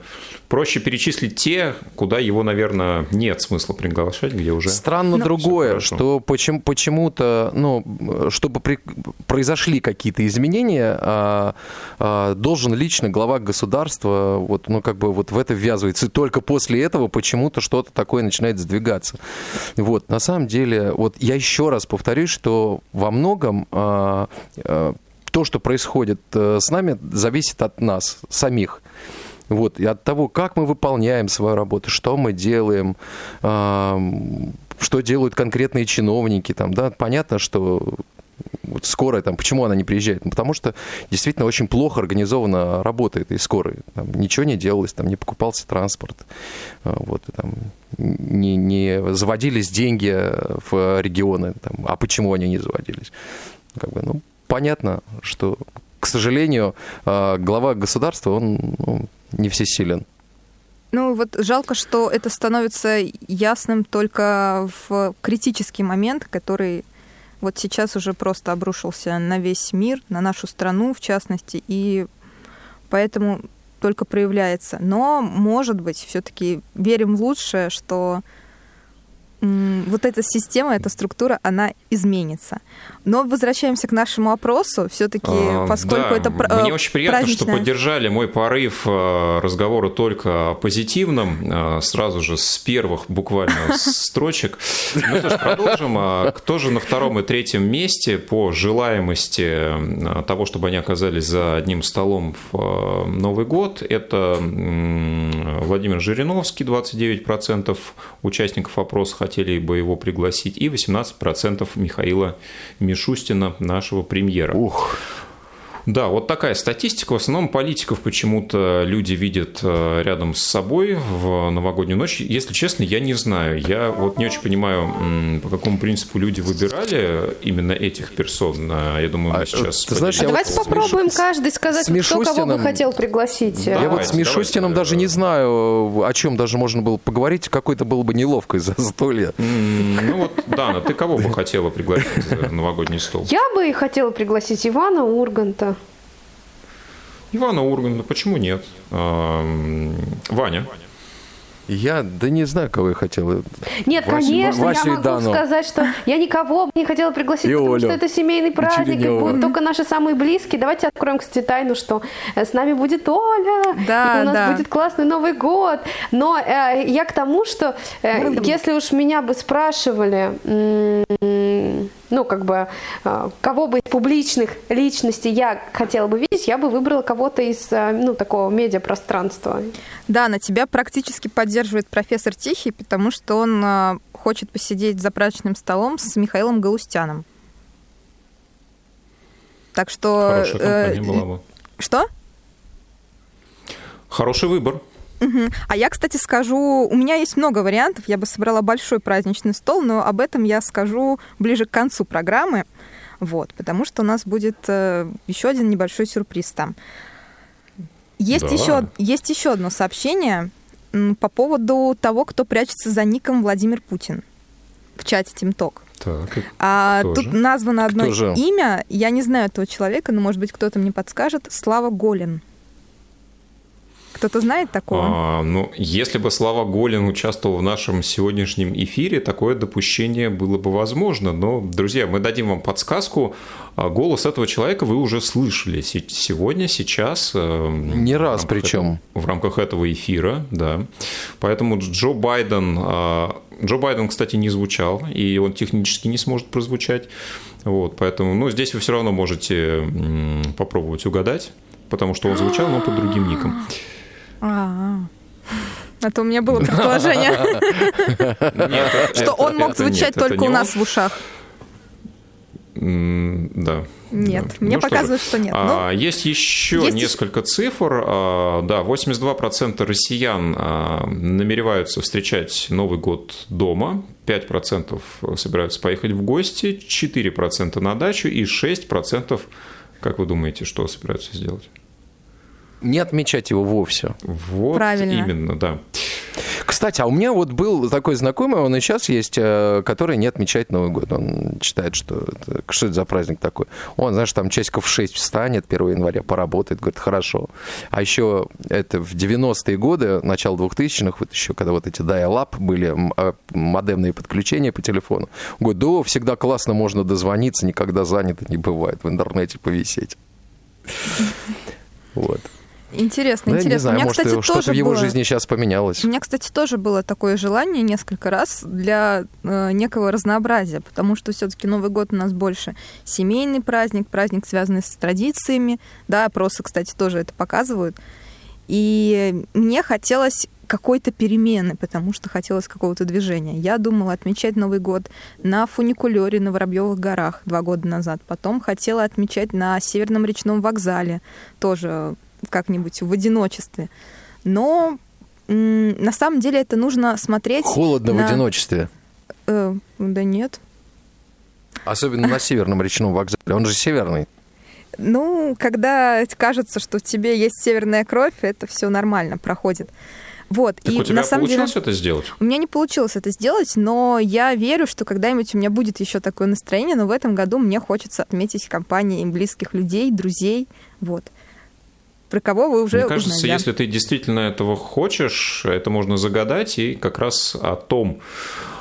проще перечислить те, куда его, наверное, нет смысла приглашать, где уже... Странно Но... другое, что почему, почему-то, ну, чтобы при, произошли какие-то изменения, а, а, должен лично глава государства, вот, ну, как бы вот в это ввязывается, и только после этого почему-то что-то такое начинает сдвигаться. Вот, на самом деле, вот я еще раз повторюсь, что во многом а, а, то, что происходит э, с нами, зависит от нас самих. Вот, и от того, как мы выполняем свою работу, что мы делаем, что делают конкретные чиновники, там, да, понятно, что вот скорая, там, почему она не приезжает? Ну, потому что действительно очень плохо организованно работает и скорой. Там, ничего не делалось, там, не покупался транспорт, а, вот, там, не, не заводились деньги в регионы. Там, а почему они не заводились? Как бы, ну, понятно, что, к сожалению, а, глава государства, он ну, не всесилен. Ну вот жалко, что это становится ясным только в критический момент, который вот сейчас уже просто обрушился на весь мир, на нашу страну в частности, и поэтому только проявляется. Но, может быть, все-таки верим в лучшее, что вот эта система, эта структура, она изменится. Но возвращаемся к нашему опросу. Все-таки, А, поскольку да, это Мне э, очень приятно, что праздничное- поддержали мой порыв э, разговора только о позитивном, э, сразу же с первых буквально <laughs> строчек. Ну что ж, продолжим. А Кто же на втором и третьем месте по желаемости того, чтобы они оказались за одним столом в Новый год? Это Владимир Жириновский, 29% участников опроса хотели бы его пригласить, и 18% Михаила Мишустина, нашего премьера. Ух. Да, вот такая статистика. В основном политиков почему-то люди видят э, рядом с собой в новогоднюю ночь. Если честно, я не знаю. Я вот не очень понимаю, по какому принципу люди выбирали именно этих персон. А, Я думаю, мы А, сейчас... ты знаешь, А вот давайте с попробуем Миш- каждый сказать, с кто кого бы хотел пригласить. Да. Я вот с Мишустином давайте. даже не знаю, о чем даже можно было поговорить. Какой-то было бы неловко из-за застолья. М, Ну вот, Дана, ты кого бы хотела пригласить за новогодний стол? Я бы хотела пригласить Ивана Урганта. Ивана Урганта, почему нет? А, Ваня. Я, да не знаю, кого я хотел. Нет, Васю- конечно, Васю я и могу Дану. сказать, что я никого бы не хотела пригласить, И потому Олю. что это семейный праздник, и Черенёва. будут только наши самые близкие. Давайте откроем, кстати, тайну, что э, с нами будет Оля, Да, и у нас да. будет классный Новый год. Но э, я к тому, что э, если уж меня бы спрашивали, м, ну, как бы, э, кого бы из публичных личностей я хотела бы видеть, я бы выбрала кого-то из, э, ну, такого медиапространства. Да, на тебя практически поддерживает профессор Тихий, потому что он а, хочет посидеть за праздничным столом с Михаилом Галустяном. Так что... Хорошая э, компания была бы. Что? Хороший выбор. Мгм. А я, кстати, скажу, у меня есть много вариантов. Я бы собрала большой праздничный стол, но об этом я скажу ближе к концу программы. Вот, потому что у нас будет э, еще один небольшой сюрприз там. Есть, Да. еще, есть еще одно сообщение по поводу того, кто прячется за ником Владимир Путин в чате Тимток. Так, А тут же? названо одно же? имя. Я не знаю этого человека, но, может быть, кто-то мне подскажет. Слава Голин. Кто-то знает такого? А, ну, если бы Слава Голин участвовал в нашем сегодняшнем эфире, такое допущение было бы возможно. Но, друзья, мы дадим вам подсказку. А, Голос этого человека вы уже слышали се- сегодня, сейчас. э, Не в раз рамках причем. этого- в рамках этого эфира, да. Поэтому Джо Байден... а, Джо Байден, кстати, не звучал, и он технически не сможет прозвучать. Вот, поэтому, ну, здесь вы все равно можете попробовать угадать, потому что он звучал, но под другим ником. А, <laughs> а то у меня было предположение, <laughs> что он мог звучать только у нас в ушах. Да. Нет, Да. мне Ну что показывают, что нет. А, есть еще есть несколько цифр. А, Да, 82% россиян а, намереваются встречать Новый год дома, 5% собираются поехать в гости, 4% на дачу и 6%, как вы думаете, что собираются сделать? Не отмечать его вовсе. Вот Правильно. именно, да. Кстати, а у меня вот был такой знакомый, он и сейчас есть, э, который не отмечает Новый год. Он считает, что это, что это за праздник такой. Он, знаешь, там часиков в 6 встанет 1 января, поработает, говорит, хорошо. А еще это в 90-е годы, начало 2000-х, вот еще когда вот эти dial-up были, а, модемные подключения по телефону. Говорит, да, всегда классно, можно дозвониться, никогда занято не бывает, в интернете повисеть. Вот. Интересно, Ну, я интересно. не у знаю, меня, может, кстати, что-то тоже в его было... жизни сейчас поменялось. У меня, кстати, тоже было такое желание несколько раз для э, некого разнообразия, потому что все-таки Новый год у нас больше семейный праздник, праздник, связанный с традициями. Да, опросы, кстати, тоже это показывают. И мне хотелось какой-то перемены, потому что хотелось какого-то движения. Я думала отмечать Новый год на фуникулере на Воробьевых горах два года назад. Потом хотела отмечать на Северном речном вокзале, тоже как-нибудь в одиночестве. Но на самом деле это нужно смотреть... Холодно в на- одиночестве. Э, да нет. Особенно на северном речном вокзале. Он же северный. Ну, когда кажется, что в тебе есть северная кровь, это все нормально проходит. Вот. Так и у тебя на самом деле получилось это сделать? у меня не получилось это сделать, но я верю, что когда-нибудь у меня будет еще такое настроение, но в этом году мне хочется отметить компании близких людей, друзей. Вот. Про кого вы уже Мне кажется, узнали, да. если ты действительно этого хочешь, это можно загадать и как раз о том,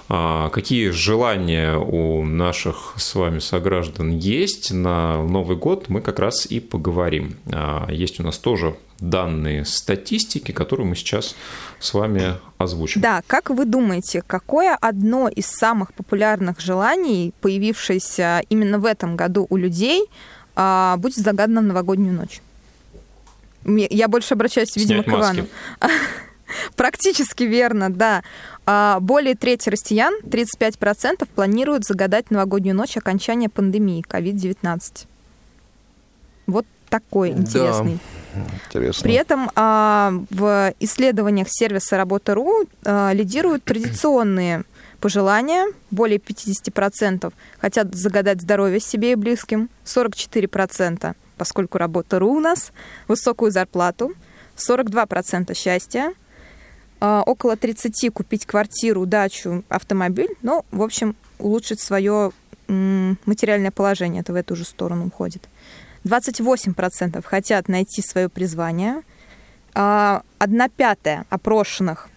а, какие желания у наших с вами сограждан есть на Новый год, мы как раз и поговорим. А, есть у нас тоже данные статистики, которые мы сейчас с вами озвучим. Да, как вы думаете, какое одно из самых популярных желаний, появившееся именно в этом году у людей, а, будет загадано в новогоднюю ночь? Я больше обращаюсь, видимо, Снять к Ивану. <laughs> Практически верно, да. А, более трети россиян, 35%, планируют загадать новогоднюю ночь окончания пандемии COVID-19. Вот такой интересный. Да, интересно. При этом а, в исследованиях сервиса Работа.ру а, лидируют традиционные пожелания. Более 50% хотят загадать здоровье себе и близким. 44%, поскольку Работа.ру у нас, высокую зарплату. 42% счастья. А, около 30 купить квартиру, дачу, автомобиль. Ну, в общем, улучшить свое материальное положение. Это в эту же сторону уходит. 28% хотят найти свое призвание. А, одна пятая опрошенных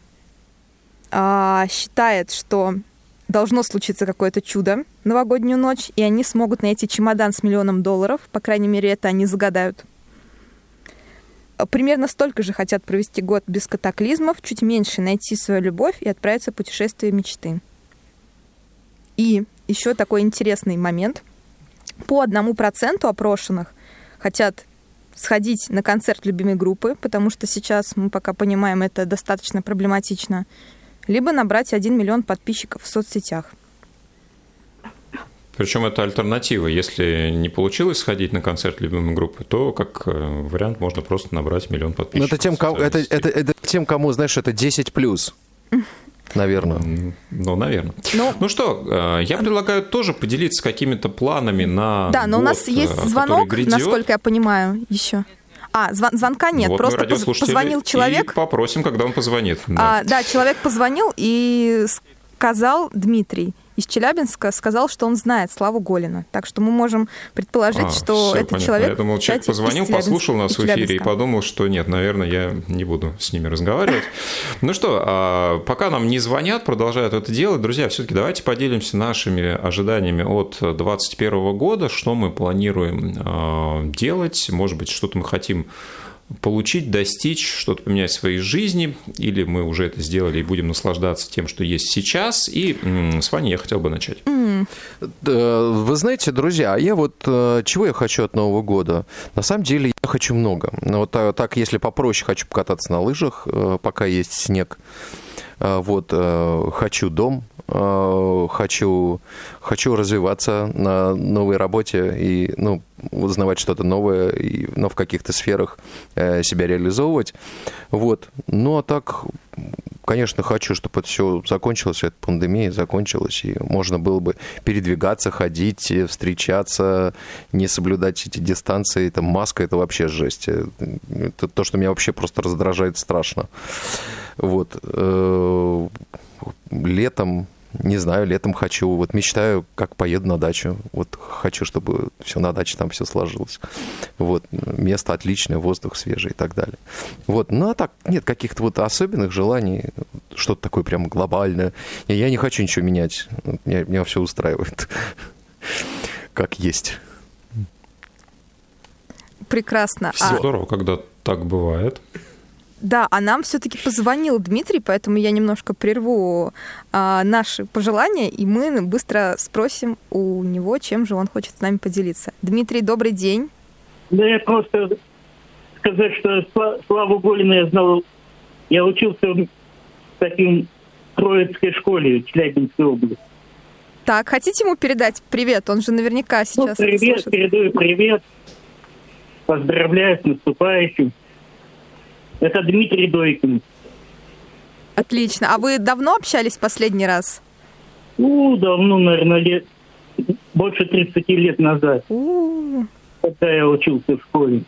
а, считает, что должно случиться какое-то чудо новогоднюю ночь, и они смогут найти чемодан с миллионом долларов. По крайней мере, это они загадают. Примерно столько же хотят провести год без катаклизмов, чуть меньше найти свою любовь и отправиться в путешествие мечты. И еще такой интересный момент – по одному проценту опрошенных хотят сходить на концерт любимой группы, потому что сейчас мы пока понимаем, это достаточно проблематично, либо набрать 1 миллион подписчиков в соцсетях. Причем это альтернатива. Если не получилось сходить на концерт любимой группы, то как э, вариант можно просто набрать миллион подписчиков. Но это тем, кому, это, это, это тем, кому, знаешь, это 10 плюс. <laughs> Наверное. Ну, наверное. Ну, ну что, э, я предлагаю тоже поделиться какими-то планами на Да, но год, у нас есть э, звонок, насколько я понимаю, еще. А, звон, звонка нет, вот просто позвонил человек. И попросим, когда он позвонит. Да. А, да, человек позвонил и сказал Дмитрий, из Челябинска сказал, что он знает Славу Голина. Так что мы можем предположить, а, что этот понятно. человек... Я думал, человек позвонил, послушал нас в эфире и подумал, что нет, наверное, я не буду с ними разговаривать. Ну что, а пока нам не звонят, продолжают это делать, друзья, все-таки давайте поделимся нашими ожиданиями от 2021 года, что мы планируем а, делать, может быть, что-то мы хотим получить, достичь, что-то поменять в своей жизни, или мы уже это сделали и будем наслаждаться тем, что есть сейчас. И с вами я хотел бы начать. Вы знаете, друзья, а я вот э, чего я хочу от Нового года? На самом деле я хочу много. Но вот так, так если попроще, хочу покататься на лыжах, э, пока есть снег. Э, вот, хочу дом, хочу, хочу развиваться на новой работе и, ну, узнавать что-то новое, и, но в каких-то сферах э, себя реализовывать. Вот. Ну, а так, конечно, хочу, чтобы это все закончилось, эта пандемия закончилась, и можно было бы передвигаться, ходить, встречаться, не соблюдать эти дистанции. Там маска — это вообще жесть. Это то, что меня вообще просто раздражает страшно. Вот. Э, летом не знаю, летом хочу, вот мечтаю, как поеду на дачу. Вот хочу, чтобы все на даче там все сложилось. Вот, место отличное, воздух свежий и так далее. Вот, ну а так, нет каких-то вот особенных желаний, что-то такое прям глобальное. Я, я не хочу ничего менять. Меня, меня все устраивает. <laughs> Как есть. Прекрасно. Все а... здорово, когда так бывает. Да, а нам все-таки позвонил Дмитрий, поэтому я немножко прерву а, наши пожелания, и мы быстро спросим у него, чем же он хочет с нами поделиться. Дмитрий, добрый день. Да я просто сказать, что Славу Голина я знал, я учился в таким Троицкой школе в Челябинской области. Так, хотите ему передать привет? Он же наверняка ну, сейчас ну, привет, передаю привет. Поздравляю с наступающим. Это Дмитрий Дойкин. Отлично. А вы давно общались последний раз? Ну, давно, наверное, лет больше 30 лет назад. У-у-у. Когда я учился в школе.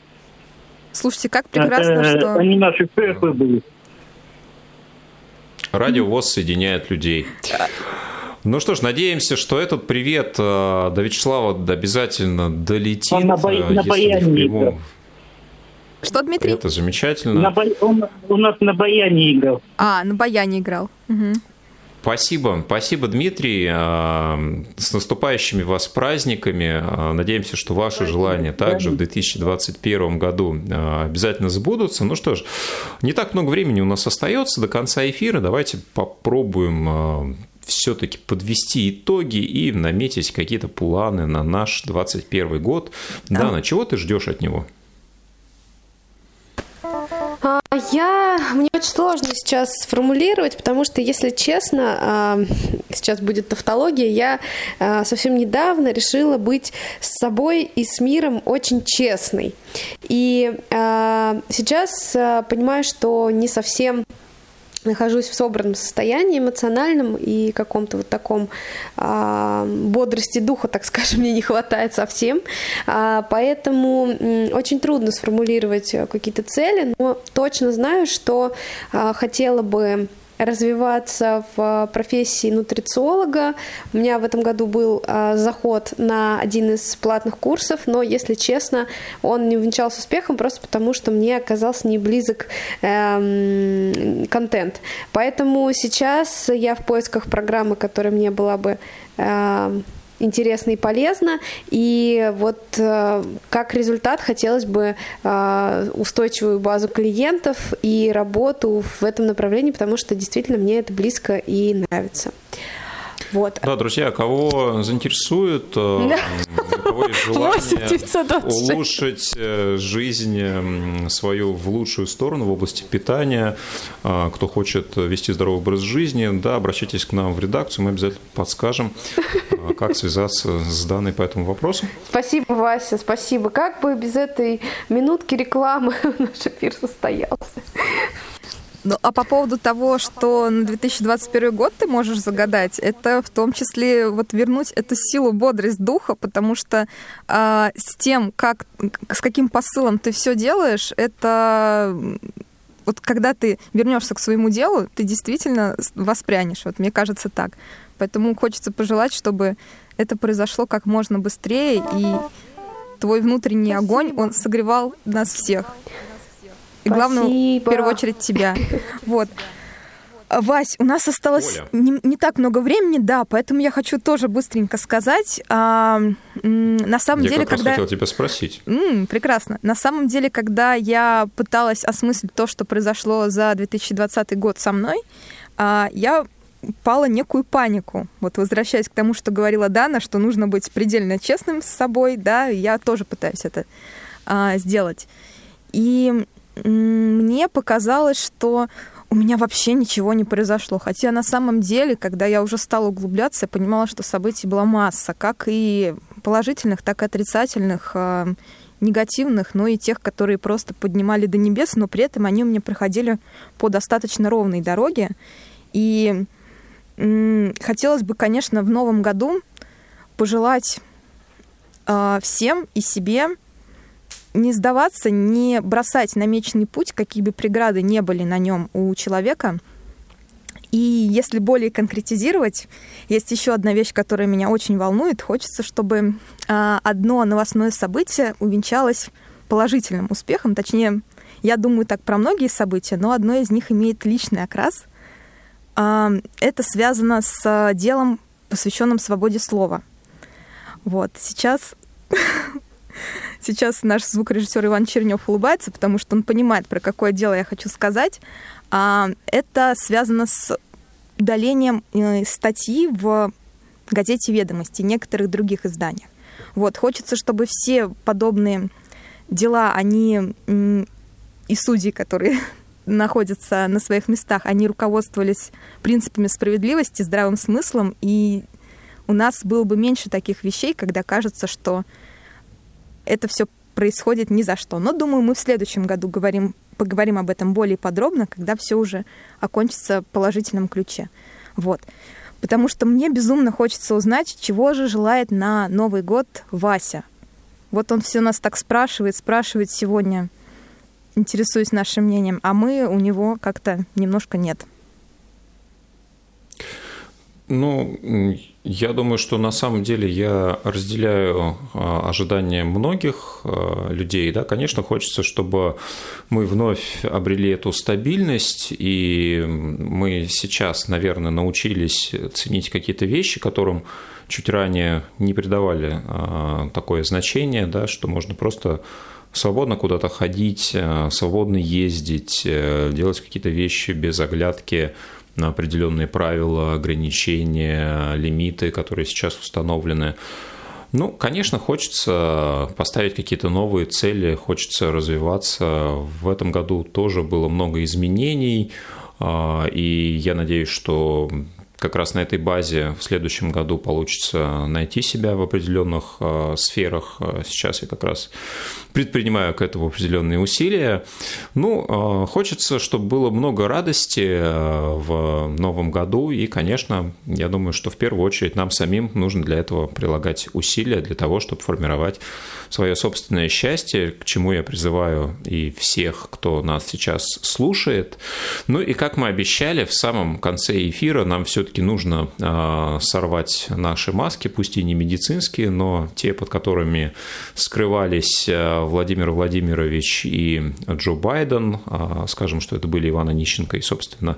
Слушайте, как прекрасно, Это, что... Они наши шефы были. Радио ВОЗ соединяет людей. Ну что ж, надеемся, что этот привет э, до Вячеслава обязательно долетит. Он на, бо... на баяне прямом... Что, Дмитрий? Это замечательно. На бо... Он у нас на баяне играл. А, на баяне играл. Угу. Спасибо, спасибо, Дмитрий. Э, с наступающими вас праздниками. Э, надеемся, что ваши желания также в 2021 году обязательно сбудутся. Ну что ж, не так много времени у нас остается до конца эфира. Давайте попробуем все-таки подвести итоги и наметить какие-то планы на наш 2021 год. Да. Дана, чего ты ждешь от него? А, я, мне очень сложно сейчас сформулировать, потому что, если честно, а, сейчас будет тавтология, я а, совсем недавно решила быть с собой и с миром очень честной. И сейчас понимаю, что не совсем нахожусь в собранном состоянии эмоциональном и каком-то вот таком э, бодрости духа, так скажем, <laughs> мне не хватает совсем. А, поэтому э, очень трудно сформулировать какие-то цели, но точно знаю, что э, хотела бы развиваться в профессии нутрициолога. У меня в этом году был а, заход на один из платных курсов, но, если честно, он не увенчался успехом просто потому, что мне оказался не близок эм, контент. Поэтому сейчас я в поисках программы, которая мне была бы эм, интересно и полезно. И вот э, как результат хотелось бы э, устойчивую базу клиентов и работу в этом направлении, потому что действительно мне это близко и нравится. Вот. Да, друзья, кого заинтересует, э, желание улучшить э, жизнь свою в лучшую сторону в области питания, э, кто хочет вести здоровый образ жизни, да, обращайтесь к нам в редакцию, мы обязательно подскажем, как связаться с данной по этому вопросу. Спасибо, Вася, спасибо. Как бы без этой минутки рекламы <laughs> наш эфир состоялся. Ну, а по поводу того, что на 2021 год ты можешь загадать, это в том числе вот вернуть эту силу, бодрость духа, потому что э, с тем, как, с каким посылом ты все делаешь, это вот когда ты вернешься к своему делу, ты действительно воспрянешь. Вот мне кажется так. Поэтому хочется пожелать, чтобы это произошло как можно быстрее, и твой внутренний огонь, он согревал нас всех. И главное, в первую очередь, тебя. <laughs> Вот. Вась, у нас осталось не, не так много времени, да, поэтому я хочу тоже быстренько сказать. А, на самом я деле, как когда... раз хотел тебя спросить. М, прекрасно. На самом деле, когда я пыталась осмыслить то, что произошло за 2020 год со мной, а, я пала некую панику. Вот возвращаясь к тому, что говорила Дана, что нужно быть предельно честным с собой, да, я тоже пытаюсь это а, сделать. И мне показалось, что у меня вообще ничего не произошло. Хотя на самом деле, когда я уже стала углубляться, я понимала, что событий была масса, как и положительных, так и отрицательных, а, негативных, но и тех, которые просто поднимали до небес, но при этом они у меня проходили по достаточно ровной дороге. И хотелось бы, конечно, в новом году пожелать а, всем и себе не сдаваться, не бросать намеченный путь, какие бы преграды не были на нем у человека. И если более конкретизировать, есть еще одна вещь, которая меня очень волнует. Хочется, чтобы а, одно новостное событие увенчалось положительным успехом. Точнее, я думаю так про многие события, но одно из них имеет личный окрас. А, это связано с делом, посвященным свободе слова. Вот, сейчас <laughs> Сейчас наш звукорежиссер Иван Чернев улыбается, потому что он понимает, про какое дело я хочу сказать. А, это связано с удалением э, статьи в газете «Ведомости» и некоторых других изданиях. Вот, хочется, чтобы все подобные дела, они и судьи, которые <laughs> находятся на своих местах, они руководствовались принципами справедливости, здравым смыслом, и у нас было бы меньше таких вещей, когда кажется, что это все происходит ни за что. Но, думаю, мы в следующем году говорим, поговорим об этом более подробно, когда все уже окончится в положительном ключе. Вот. Потому что мне безумно хочется узнать, чего же желает на Новый год Вася. Вот он все нас так спрашивает, спрашивает сегодня, интересуясь нашим мнением, а мы у него как-то немножко нет. Ну, я думаю, что на самом деле я разделяю а, ожидания многих а, людей. Да, конечно, хочется, чтобы мы вновь обрели эту стабильность, и мы сейчас, наверное, научились ценить какие-то вещи, которым чуть ранее не придавали а, такое значение, да, что можно просто свободно куда-то ходить, свободно ездить, э, делать какие-то вещи без оглядки на определенные правила, ограничения, лимиты, которые сейчас установлены. Ну, конечно, хочется поставить какие-то новые цели, хочется развиваться. В этом году тоже было много изменений, а, и я надеюсь, что как раз на этой базе в следующем году получится найти себя в определенных а, сферах. Сейчас я как раз предпринимаю к этому определенные усилия. Ну, а, хочется, чтобы было много радости в новом году, и, конечно, я думаю, что в первую очередь нам самим нужно для этого прилагать усилия для того, чтобы формировать свое собственное счастье, к чему я призываю и всех, кто нас сейчас слушает. Ну и как мы обещали, в самом конце эфира нам все-таки нужно а, сорвать наши маски, пусть и не медицинские, но те, под которыми скрывались Владимир Владимирович и Джо Байден. А, скажем, что это были Иван Онищенко и, собственно,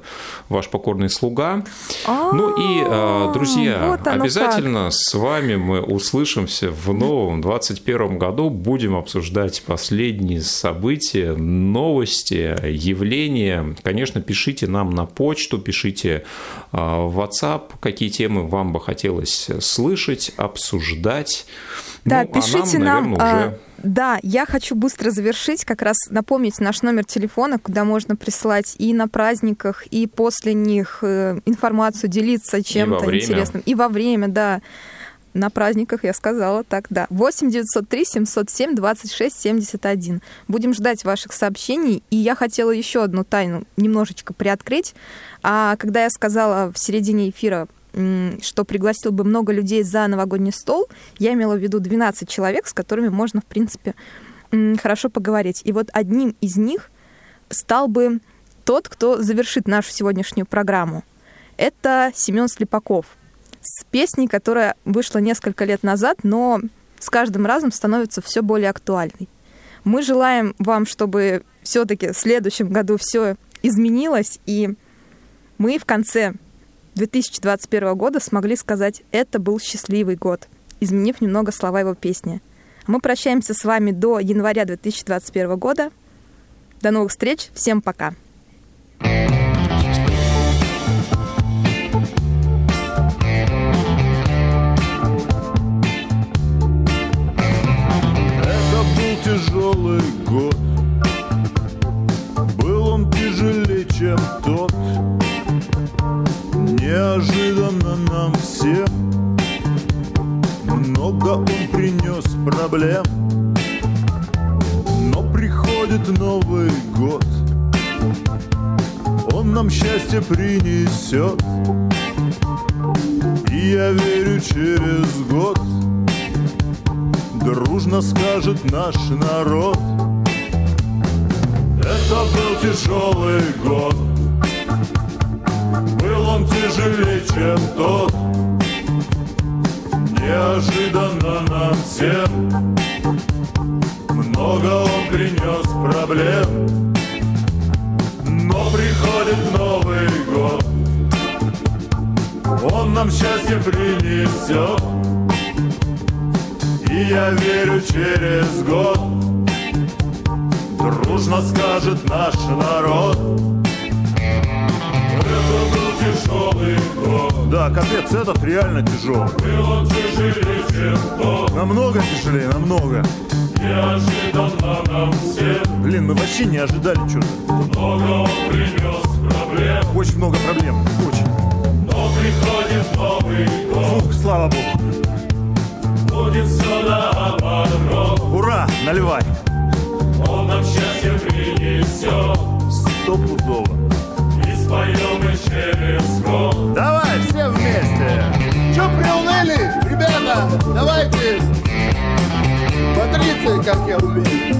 ваш покорный слуга. Ну и, а, друзья, обязательно с вами мы услышимся в новом 2021 году. Будем обсуждать последние события, новости, явления. Конечно, пишите нам на почту, пишите а, в WhatsApp, какие темы вам бы хотелось слышать, обсуждать. Да, ну, пишите а нам, нам наверное, уже да, я хочу быстро завершить, как раз напомнить наш номер телефона, куда можно присылать и на праздниках, и после них э, информацию, делиться чем-то интересным. И во время, да. На праздниках, я сказала, так, да. 8 903 707 26 71. Будем ждать ваших сообщений. И я хотела еще одну тайну немножечко приоткрыть. А когда я сказала в середине эфира что пригласил бы много людей за новогодний стол, я имела в виду 12 человек, с которыми можно, в принципе, хорошо поговорить. И вот одним из них стал бы тот, кто завершит нашу сегодняшнюю программу. Это Семен Слепаков с песней, которая вышла несколько лет назад, но с каждым разом становится все более актуальной. Мы желаем вам, чтобы все-таки в следующем году все изменилось, и мы в конце 2021 года смогли сказать «это был счастливый год», изменив немного слова его песни. Мы прощаемся с вами до января 2021 года. До новых встреч. Всем пока. Это тяжелый год. Был он тяжелее, чем тот, неожиданно нам всем Много он принес проблем. Но приходит Новый год. Он нам счастье принесет. И я верю через год Дружно скажет наш народ. Это был тяжелый год. Он тяжелее, чем тот. Неожиданно нам всем Много он принес проблем. Но приходит Новый год. Он нам счастье принесет И я верю через год Дружно скажет наш народ тяжелый год. Да, капец, этот реально тяжелый. Был он тяжелее, чем тот. Намного тяжелее, намного. Неожиданно нам всем. Блин, мы вообще не ожидали что-то. Много он принес проблем. Очень много проблем, очень. Но приходит Новый год. Фух, слава богу. Ура, наливай. Он нам счастье принесет. Стопудово споем и через год. Давай, все вместе. Че приуныли? Ребята, давайте 30, как я умею.